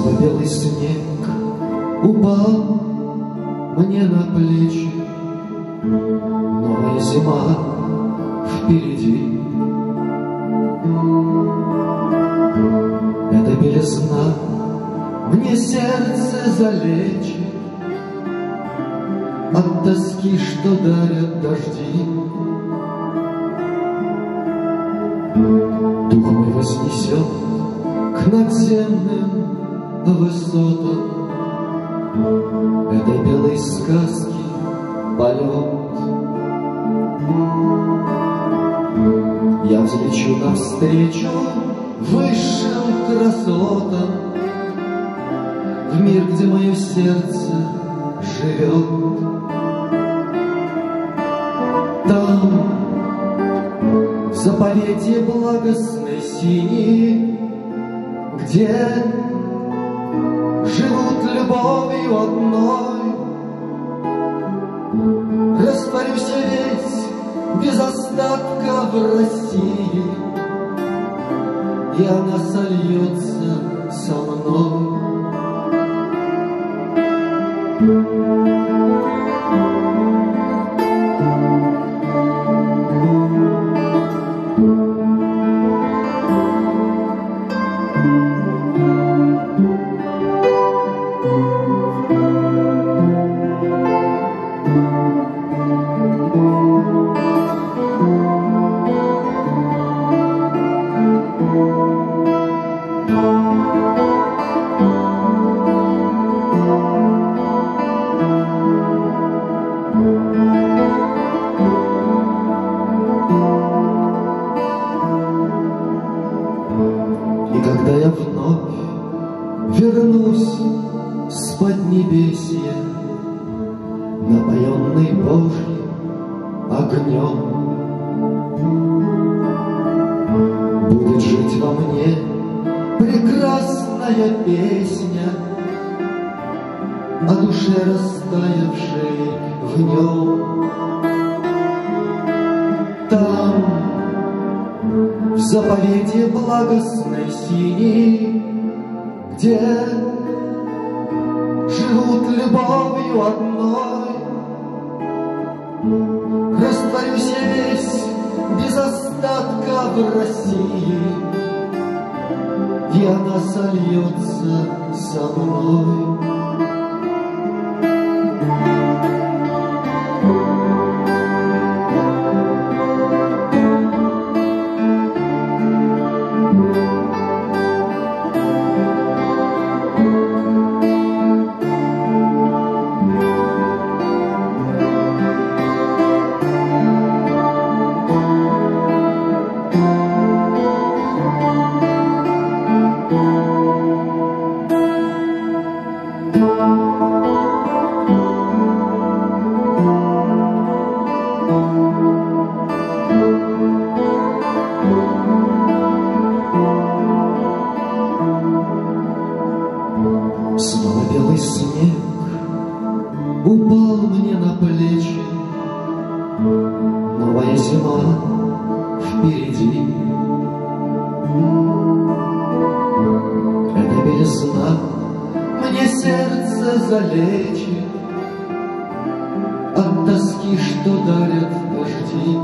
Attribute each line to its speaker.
Speaker 1: Снова белый снег упал мне на плечи. Новая зима впереди. Эта белизна мне сердце залечит От тоски, что дарят дожди. Дух мой вознесет к надземным высотам Этой белой сказки полет. Я взлечу навстречу высшим красотам В мир, где мое сердце живет. Там, в заповеде благостной синей, Где любовью одной, Растворюсь весь без остатка в России, И она сольется со мной. И Напоенный Божьим огнем, Будет жить во мне прекрасная песня О душе, растаявшей в нем. Там, в заповеди благостной синей, Где живут любовью одной. Остатка в России, И она сольется со мной. Впереди. Эта белизна мне сердце залечит От тоски, что дарят дожди.